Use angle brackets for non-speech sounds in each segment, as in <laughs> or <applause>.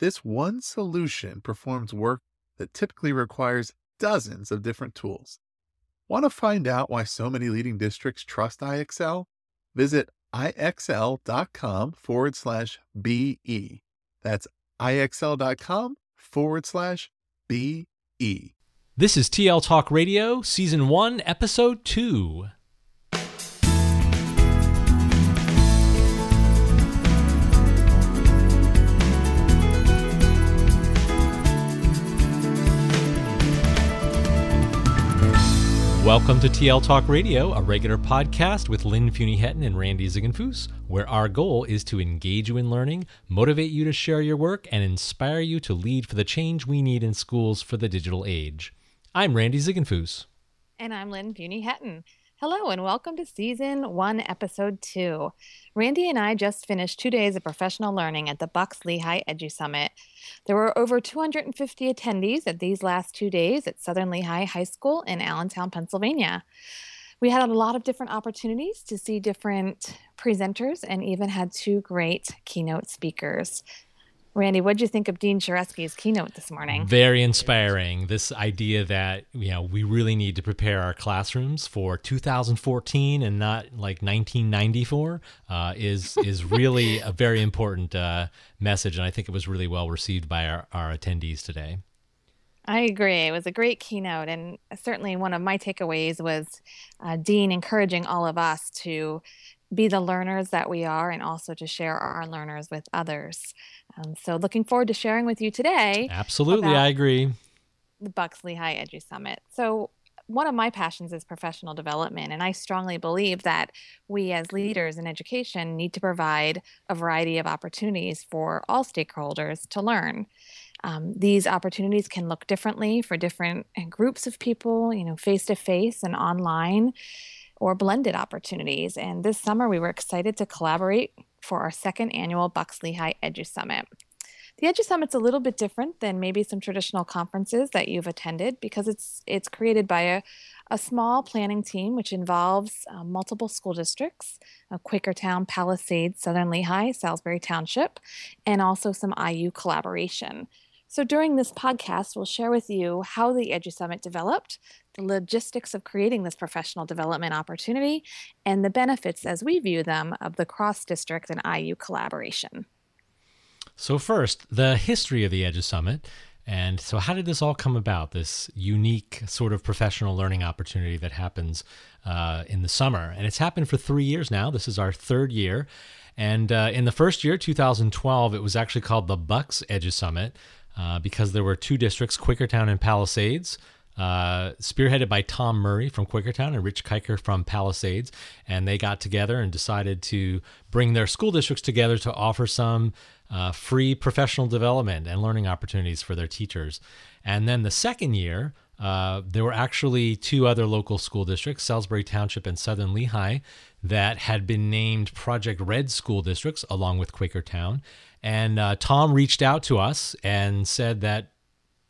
This one solution performs work that typically requires dozens of different tools. Want to find out why so many leading districts trust IXL? Visit ixl.com forward slash BE. That's ixl.com forward slash BE. This is TL Talk Radio, Season 1, Episode 2. Welcome to TL Talk Radio, a regular podcast with Lynn Fuini-Hetten and Randy Ziegenfuss, where our goal is to engage you in learning, motivate you to share your work, and inspire you to lead for the change we need in schools for the digital age. I'm Randy Ziegenfuss. And I'm Lynn Fuini-Hetten. Hello, and welcome to Season 1, Episode 2. Randy and I just finished two days of professional learning at the Bucks Lehigh Edu Summit. There were over 250 attendees at these last two days at Southern Lehigh High School in Allentown, Pennsylvania. We had a lot of different opportunities to see different presenters and even had two great keynote speakers. Randy, what did you think of Dean Shareski's keynote this morning? Very inspiring. This idea that you know we really need to prepare our classrooms for 2014 and not like 1994 uh, is <laughs> is really a very important uh, message, and I think it was really well received by our, our attendees today. I agree. It was a great keynote, and certainly one of my takeaways was uh, Dean encouraging all of us to be the learners that we are and also to share our learners with others. Um, so, looking forward to sharing with you today. Absolutely, I agree. The Bucks Lehigh Edu Summit. So, one of my passions is professional development, and I strongly believe that we as leaders in education need to provide a variety of opportunities for all stakeholders to learn. Um, these opportunities can look differently for different groups of people, you know, face to face and online or blended opportunities. And this summer, we were excited to collaborate for our second annual Bucks Lehigh Edu Summit. The Edu Summit's a little bit different than maybe some traditional conferences that you've attended because it's it's created by a, a small planning team which involves uh, multiple school districts, uh, Quakertown, Palisades, Southern Lehigh, Salisbury Township, and also some IU collaboration. So during this podcast, we'll share with you how the Edu Summit developed, the logistics of creating this professional development opportunity, and the benefits as we view them of the cross district and IU collaboration. So, first, the history of the Edu Summit. And so, how did this all come about? This unique sort of professional learning opportunity that happens uh, in the summer. And it's happened for three years now. This is our third year. And uh, in the first year, 2012, it was actually called the Bucks Edu Summit uh, because there were two districts, Quakertown and Palisades. Uh, spearheaded by Tom Murray from Quakertown and Rich Kiker from Palisades. And they got together and decided to bring their school districts together to offer some uh, free professional development and learning opportunities for their teachers. And then the second year, uh, there were actually two other local school districts, Salisbury Township and Southern Lehigh, that had been named Project Red school districts along with Quakertown. And uh, Tom reached out to us and said that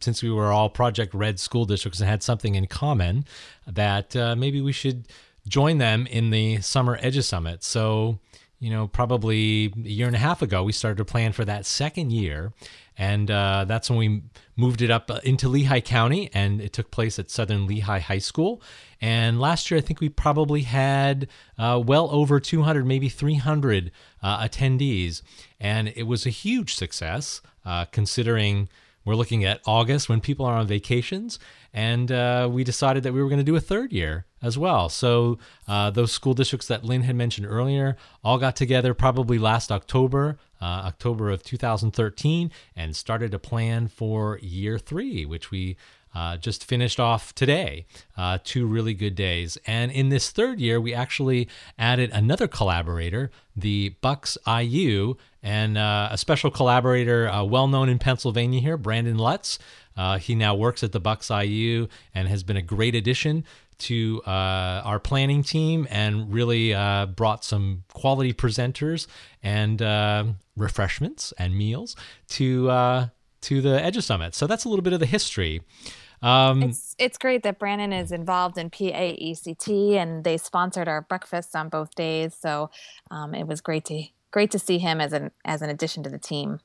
since we were all Project Red school districts and had something in common, that uh, maybe we should join them in the Summer Edu Summit. So, you know, probably a year and a half ago, we started to plan for that second year. And uh, that's when we moved it up uh, into Lehigh County, and it took place at Southern Lehigh High School. And last year, I think we probably had uh, well over 200, maybe 300 uh, attendees. And it was a huge success uh, considering we're looking at August when people are on vacations. And uh, we decided that we were going to do a third year as well. So uh, those school districts that Lynn had mentioned earlier all got together probably last October uh, October of 2013 and started a plan for year three, which we uh, just finished off today, uh, two really good days. And in this third year, we actually added another collaborator, the Bucks IU, and uh, a special collaborator, uh, well known in Pennsylvania here, Brandon Lutz. Uh, he now works at the Bucks IU and has been a great addition to uh, our planning team and really uh, brought some quality presenters and uh, refreshments and meals to to the Edu Summit. So that's a little bit of the history. Um, it's it's great that Brandon is involved in PAECT and they sponsored our breakfasts on both days. So um, it was great to great to see him as an as an addition to the team.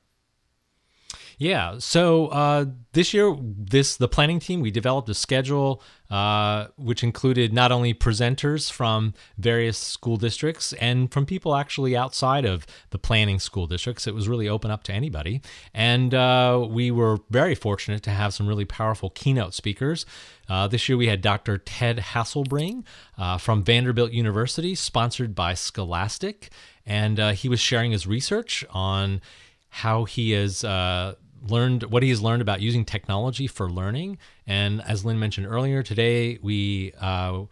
Yeah. So uh, this year, this the planning team we developed a schedule uh, which included not only presenters from various school districts and from people actually outside of the planning school districts. It was really open up to anybody, and uh, we were very fortunate to have some really powerful keynote speakers. Uh, this year we had Dr. Ted Hasselbring uh, from Vanderbilt University, sponsored by Scholastic, and uh, he was sharing his research on how he is uh, learned what he has learned about using technology for learning. And as Lynn mentioned earlier, today we uh,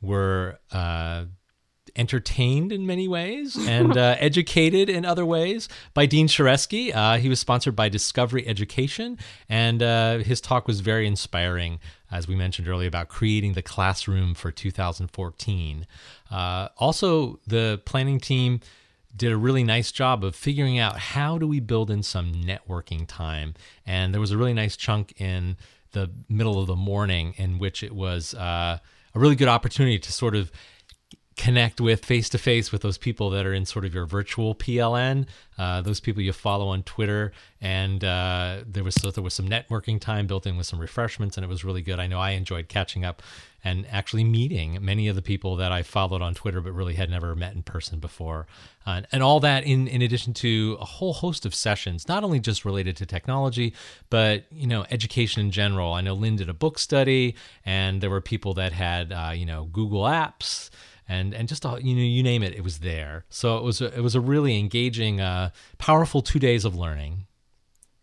were uh, entertained in many ways <laughs> and uh, educated in other ways by Dean Shareski. Uh, he was sponsored by Discovery Education, and uh, his talk was very inspiring, as we mentioned earlier, about creating the classroom for 2014. Uh, also, the planning team did a really nice job of figuring out how do we build in some networking time. And there was a really nice chunk in the middle of the morning in which it was uh, a really good opportunity to sort of connect with face to face with those people that are in sort of your virtual PLN, uh, those people you follow on Twitter, and uh, there was so there was some networking time built in with some refreshments, and it was really good. I know I enjoyed catching up and actually meeting many of the people that I followed on Twitter, but really had never met in person before, uh, and all that in in addition to a whole host of sessions, not only just related to technology, but you know education in general. I know Lynn did a book study, and there were people that had uh, you know Google Apps and and just all, you know you name it, it was there. So it was a, it was a really engaging, uh, powerful two days of learning.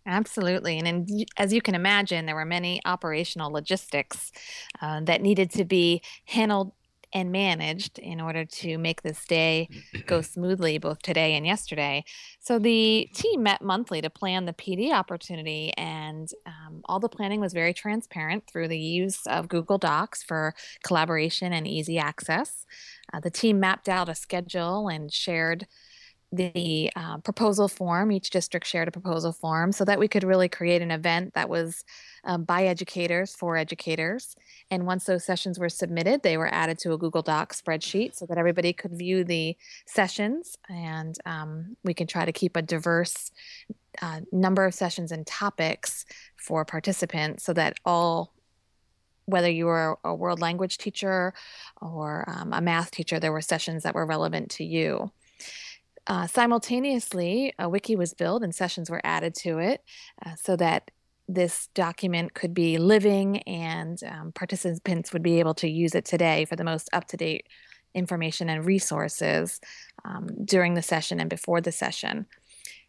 Absolutely. And in, as you can imagine, there were many operational logistics uh, that needed to be handled and managed in order to make this day go <clears throat> smoothly both today and yesterday. So the team met monthly to plan the PD opportunity, and um, all the planning was very transparent through the use of Google Docs for collaboration and easy access. Uh, the team mapped out a schedule and shared the uh, proposal form. Each district shared a proposal form so that we could really create an event that was um, by educators for educators. And once those sessions were submitted, they were added to a Google Doc spreadsheet so that everybody could view the sessions. And um, we can try to keep a diverse uh, number of sessions and topics for participants so that all whether you were a world language teacher or um, a math teacher, there were sessions that were relevant to you. Uh, simultaneously, a wiki was built and sessions were added to it uh, so that this document could be living and um, participants would be able to use it today for the most up to date information and resources um, during the session and before the session.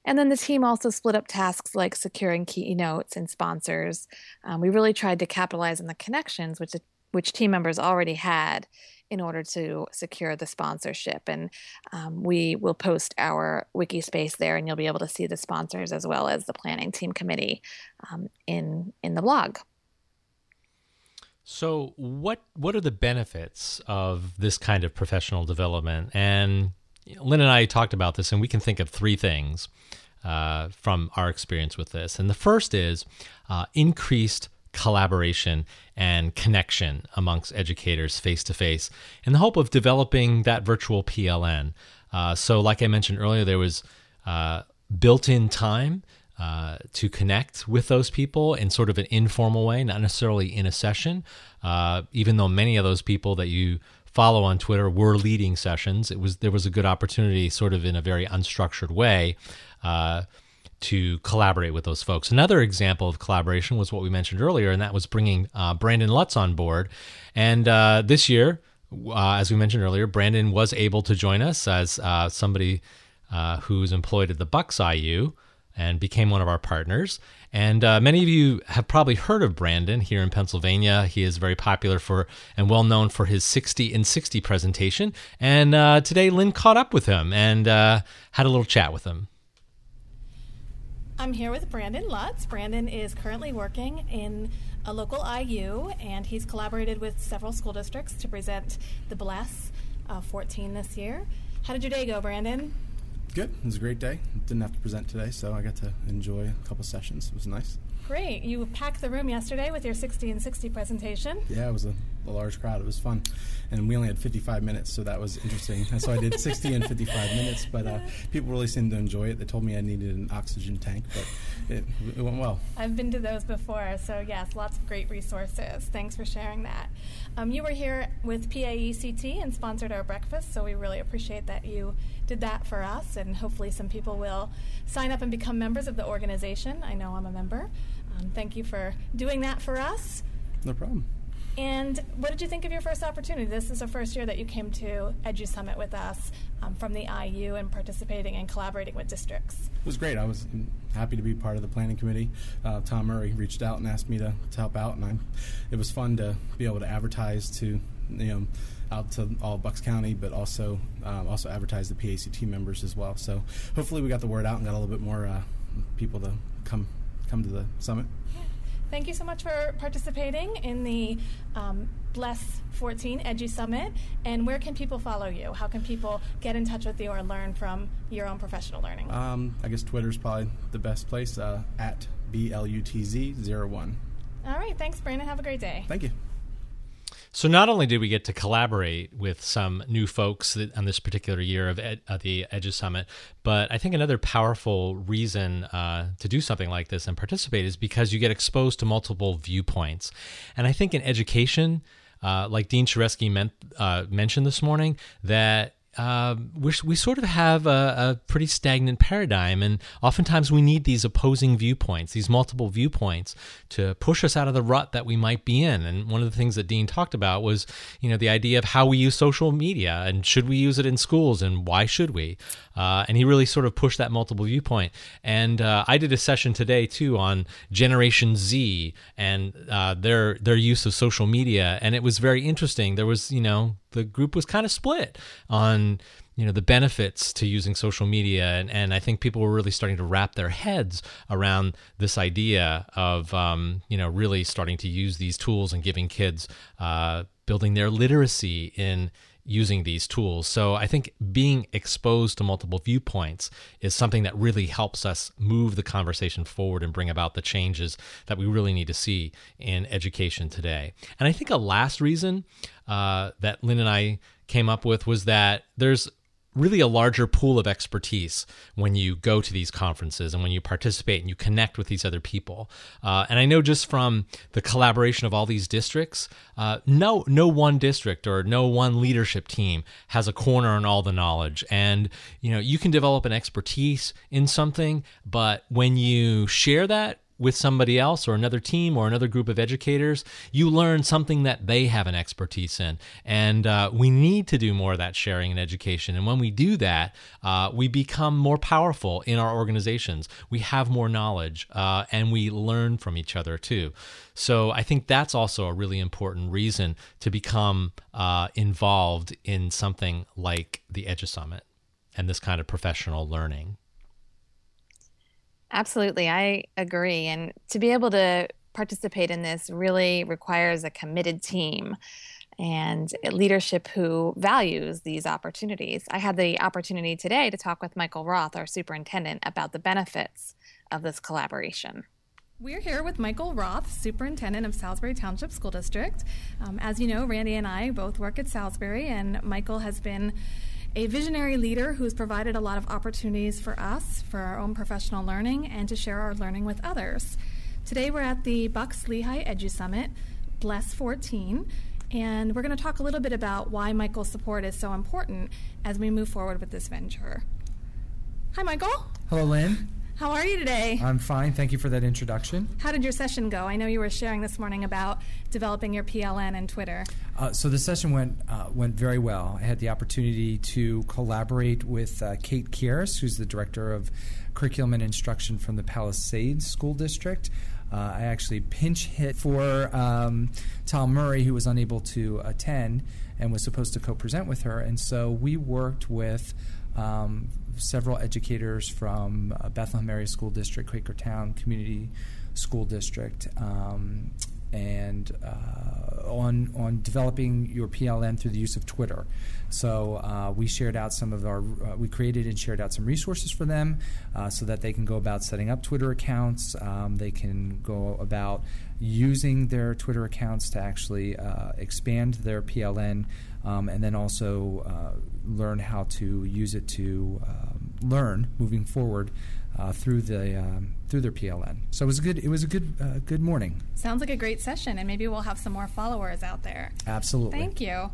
And then the team also split up tasks like securing keynotes and sponsors. Um, we really tried to capitalize on the connections which which team members already had in order to secure the sponsorship. And um, we will post our wiki space there, and you'll be able to see the sponsors as well as the planning team committee um, in in the blog. So, what what are the benefits of this kind of professional development? And Lynn and I talked about this, and we can think of three things uh, from our experience with this. And the first is uh, increased collaboration and connection amongst educators face to face in the hope of developing that virtual PLN. Uh, so, like I mentioned earlier, there was uh, built in time uh, to connect with those people in sort of an informal way, not necessarily in a session. Uh, even though many of those people that you follow on Twitter were leading sessions, it was there was a good opportunity, sort of in a very unstructured way, uh, to collaborate with those folks. Another example of collaboration was what we mentioned earlier, and that was bringing uh, Brandon Lutz on board. And uh, this year, uh, as we mentioned earlier, Brandon was able to join us as uh, somebody uh, who's employed at the Bucks IU. and became one of our partners. And uh, many of you have probably heard of Brandon here in Pennsylvania. He is very popular for and well known for his 60 in 60 presentation. And today, Lynn caught up with him and had a little chat with him. I'm here with Brandon Lutz. Brandon is currently working in a local IU, and he's collaborated with several school districts to present the Bless uh, 14 this year. How did your day go, Brandon? Good. It was a great day. Didn't have to present today, so I got to enjoy a couple sessions. It was nice. Great. You packed the room yesterday with your 60 and 60 presentation. Yeah, it was a, a, large crowd. It was fun. And we only had 55 minutes, so that was interesting. <laughs> so I did 60 and 55 minutes, but uh, people really seemed to enjoy it. They told me I needed an oxygen tank, but it, it went well. I've been to those before, so yes, lots of great resources. Thanks for sharing that. Um, you were here with PAECT and sponsored our breakfast, so we really appreciate that you did that for us, and hopefully some people will sign up and become members of the organization. I know I'm a member. Um, thank you for doing that for us. No problem. And what did you think of your first opportunity? This is the first year that you came to Edu Summit with us um, from the IU and participating and collaborating with districts. It was great. I was happy to be part of the planning committee. Uh, Tom Murray reached out and asked me to, to help out, and I, it was fun to be able to advertise to you know out to all Bucks County, but also um, also advertise the PAECT members as well. So hopefully we got the word out and got a little bit more uh, people to come come to the summit. Thank you so much for participating in the um, Bless 14 Edu Summit. And where can people follow you? How can people get in touch with you or learn from your own professional learning? Um, I guess Twitter is probably the best place uh, at BLUTZ01. All right. Thanks, Brandon. Have a great day. Thank you. So not only did we get to collaborate with some new folks on this particular year of ed, uh, the Edu Summit, but I think another powerful reason uh, to do something like this and participate is because you get exposed to multiple viewpoints. And I think in education, uh, like Dean meant, uh, mentioned this morning, that uh, we sort of have a, a, pretty stagnant paradigm, and oftentimes we need these opposing viewpoints, these multiple viewpoints, to push us out of the rut that we might be in. And one of the things that Dean talked about was, you know, the idea of how we use social media and should we use it in schools and why should we? Uh, and he really sort of pushed that multiple viewpoint. And uh, I did a session today too on Generation Z and uh, their their use of social media, and it was very interesting. There was, you know, the group was kind of split on you know the benefits to using social media and, and i think people were really starting to wrap their heads around this idea of um, you know really starting to use these tools and giving kids uh, building their literacy in using these tools. So I think being exposed to multiple viewpoints is something that really helps us move the conversation forward and bring about the changes that we really need to see in education today. And I think a last reason uh, that Lynn and I came up with was that there's really a larger pool of expertise when you go to these conferences and when you participate and you connect with these other people. Uh, and I know just from the collaboration of all these districts, uh, no no one district or no one leadership team has a corner on all the knowledge. And you know you can develop an expertise in something, but when you share that with somebody else or another team or another group of educators, you learn something that they have an expertise in. And uh, we need to do more of that sharing in education. And when we do that, uh, we become more powerful in our organizations. We have more knowledge uh, and we learn from each other too. So I think that's also a really important reason to become uh, involved in something like the Edu Summit and this kind of professional learning. Absolutely. I agree. And to be able to participate in this really requires a committed team and leadership who values these opportunities. I had the opportunity today to talk with Michael Roth, our superintendent, about the benefits of this collaboration. We're here with Michael Roth, superintendent of Salisbury Township School District. Um, as you know, Randy and I both work at Salisbury, and Michael has been a visionary leader who's provided a lot of opportunities for us for our own professional learning and to share our learning with others. Today we're at the Bucks Lehigh Edu Summit, Bless 14, and we're going to talk a little bit about why Michael's support is so important as we move forward with this venture. Hi, Michael. Hello, Lynn. How are you today? I'm fine. Thank you for that introduction. How did your session go? I know you were sharing this morning about developing your PLN and Twitter. Uh, so the session went uh, went very well. I had the opportunity to collaborate with uh, Kate Kieris, who's the director of curriculum and instruction from the Palisades School District. Uh, I actually pinch hit for um, Tom Murray, who was unable to attend and was supposed to co-present with her, and so we worked with. Um, several educators from uh, Bethlehem Area School District, Quakertown Community School District, um, and uh, on on developing your PLN through the use of Twitter. So uh, we shared out some of our uh, we created and shared out some resources for them uh, so that they can go about setting up Twitter accounts. Um, they can go about using their Twitter accounts to actually uh, expand their PLN, um, and then also uh, learn how to use it to um, learn moving forward uh, through the um, through their PLN. So it was a good it was a good uh, good morning. Sounds like a great session, and maybe we'll have some more followers out there. Absolutely. Thank you.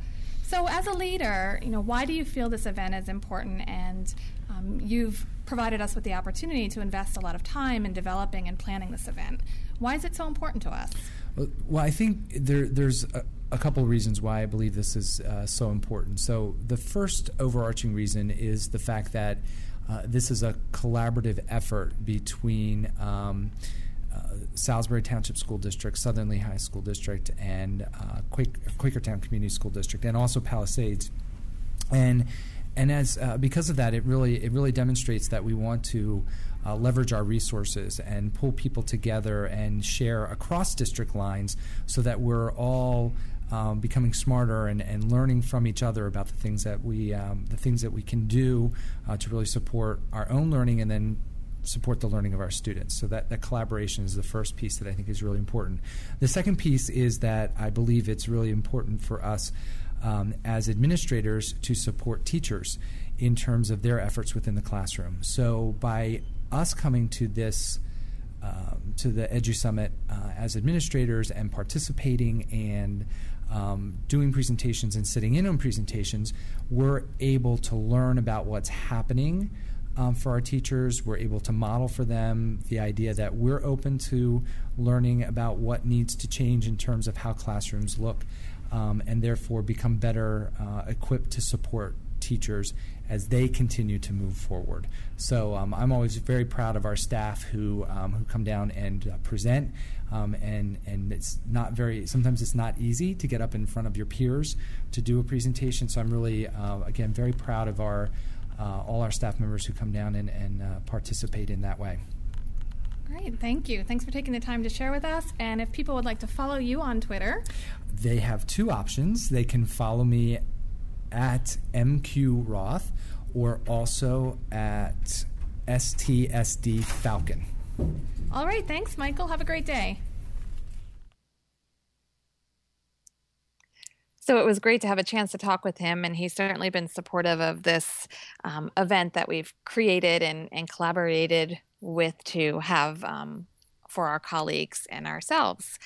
So, as a leader, you know, why do you feel this event is important? And um, you've provided us with the opportunity to invest a lot of time in developing and planning this event. Why is it so important to us? Well, I think there, there's a, a couple of reasons why I believe this is uh, so important. So, the first overarching reason is the fact that uh, this is a collaborative effort between um, uh, Salisbury Township School District, Southern Lehigh High School District, and uh, Quaker, Quakertown Community School District, and also Palisades. And and as uh, because of that, it really it really demonstrates that we want to uh, leverage our resources and pull people together and share across district lines, so that we're all um, becoming smarter and, and learning from each other about the things that we um, the things that we can do uh, to really support our own learning and then support the learning of our students. So that, that collaboration is the first piece that I think is really important. The second piece is that I believe it's really important for us um, as administrators to support teachers in terms of their efforts within the classroom. So by us coming to this um, to the Edu Summit uh, as administrators and participating and um, doing presentations and sitting in on presentations, we're able to learn about what's happening um, for our teachers. We're able to model for them the idea that we're open to learning about what needs to change in terms of how classrooms look, um, and therefore become better uh, equipped to support teachers as they continue to move forward. So um, I'm always very proud of our staff who um, who come down and uh, present. Um, and and it's not very sometimes it's not easy to get up in front of your peers to do a presentation. So I'm really uh, again very proud of our uh, all our staff members who come down and, and uh, participate in that way. Great, thank you. Thanks for taking the time to share with us. And if people would like to follow you on Twitter, they have two options. They can follow me at MQ Roth or also at STSD Falcon. All right, thanks, Michael. Have a great day. So it was great to have a chance to talk with him, and he's certainly been supportive of this um, event that we've created and, and collaborated with to have um, for our colleagues and ourselves.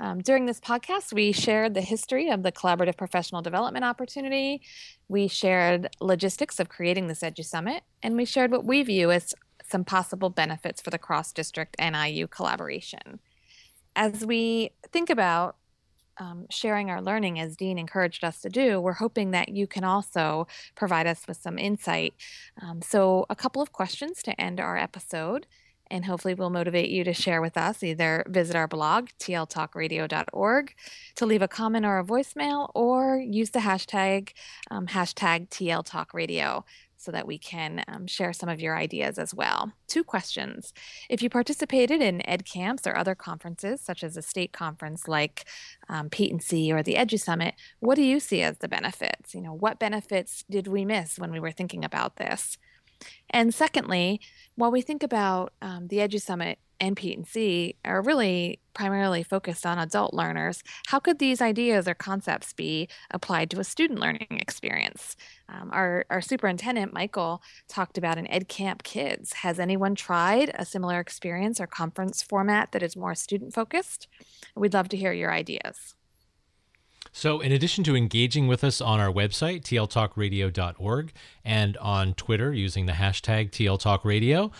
Um, during this podcast, we shared the history of the collaborative professional development opportunity. We shared logistics of creating this Edu Summit, and we shared what we view as some possible benefits for the cross district NIU collaboration. As we think about um, sharing our learning as Dean encouraged us to do, we're hoping that you can also provide us with some insight. Um, so, a couple of questions to end our episode and hopefully will motivate you to share with us. Either visit our blog, tltalkradio.org, to leave a comment or a voicemail, or use the hashtag, um, hashtag TLTalkRadio so that we can um, share some of your ideas as well. Two questions. If you participated in ed camps or other conferences, such as a state conference like um, PETE&C or the Edu Summit, what do you see as the benefits? You know, what benefits did we miss when we were thinking about this? And secondly, while we think about um, the Edu Summit and PETE&C are really primarily focused on adult learners, how could these ideas or concepts be applied to a student learning experience? Um, our, our superintendent, Michael, talked about an Ed Camp Kids. Has anyone tried a similar experience or conference format that is more student focused? We'd love to hear your ideas. So, in addition to engaging with us on our website, tltalkradio.org, and on Twitter using the hashtag tltalkradio,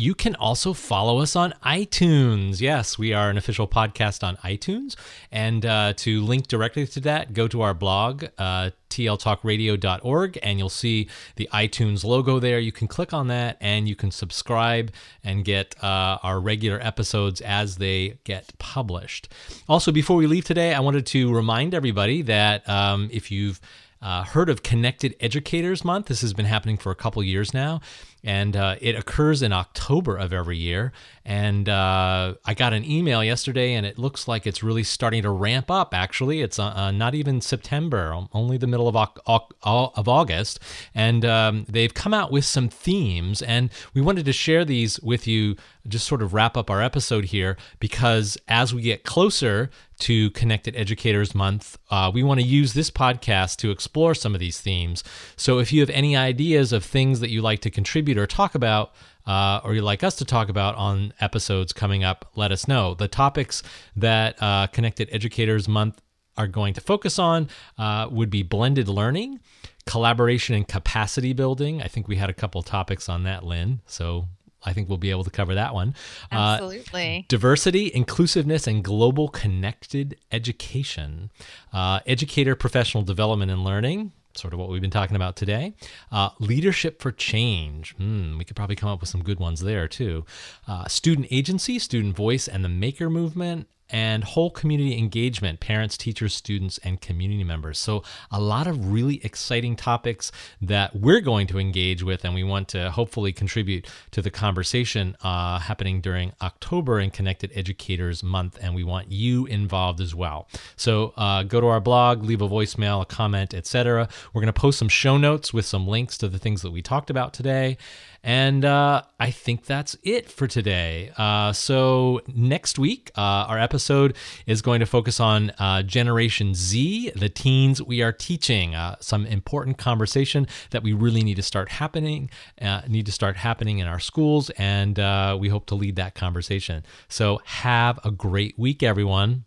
you can also follow us on iTunes. Yes, we are an official podcast on iTunes. And uh, to link directly to that, go to our blog, uh, tltalkradio.org, and you'll see the iTunes logo there. You can click on that and you can subscribe and get uh, our regular episodes as they get published. Also, before we leave today, I wanted to remind everybody that um, if you've uh, heard of Connected Educators Month. This has been happening for a couple years now, and uh, it occurs in October of every year. And uh, I got an email yesterday, and it looks like it's really starting to ramp up. Actually, it's uh, uh, not even September, only the middle of of August, and um, they've come out with some themes, and we wanted to share these with you. Just sort of wrap up our episode here, because as we get closer to Connected Educators Month, uh, we want to use this podcast to explore some of these themes. So if you have any ideas of things that you like to contribute or talk about, uh, or you'd like us to talk about on episodes coming up, let us know. The topics that uh, Connected Educators Month are going to focus on uh, would be blended learning, collaboration and capacity building. I think we had a couple topics on that, Lynn. So I think we'll be able to cover that one. Uh, Absolutely. Uh, diversity, inclusiveness, and global connected education. Uh, educator professional development and learning sort of what we've been talking about today. Uh, leadership for change. Hmm, we could probably come up with some good ones there too. Uh, student agency, student voice, and the maker movement and whole community engagement parents, teachers, students, and community members. So, a lot of really exciting topics that we're going to engage with, and we want to hopefully contribute to the conversation uh, happening during October and Connected Educators Month, and we want you involved as well. So, uh, go to our blog, leave a voicemail, a comment, etc. We're going to post some show notes with some links to the things that we talked about today. And uh, I think that's it for today. Uh, so, next week, uh, our episode is going to focus on uh, Generation Z, the teens we are teaching. Uh, some important conversation that we really need to start happening, uh, need to start happening in our schools, and we hope to lead that conversation. So, have a great week, everyone.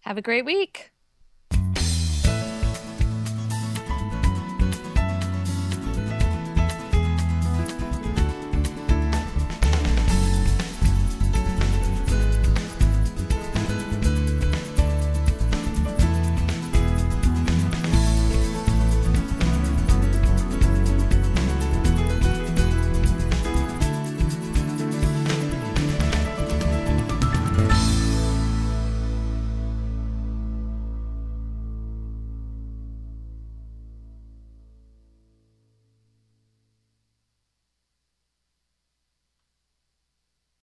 Have a great week.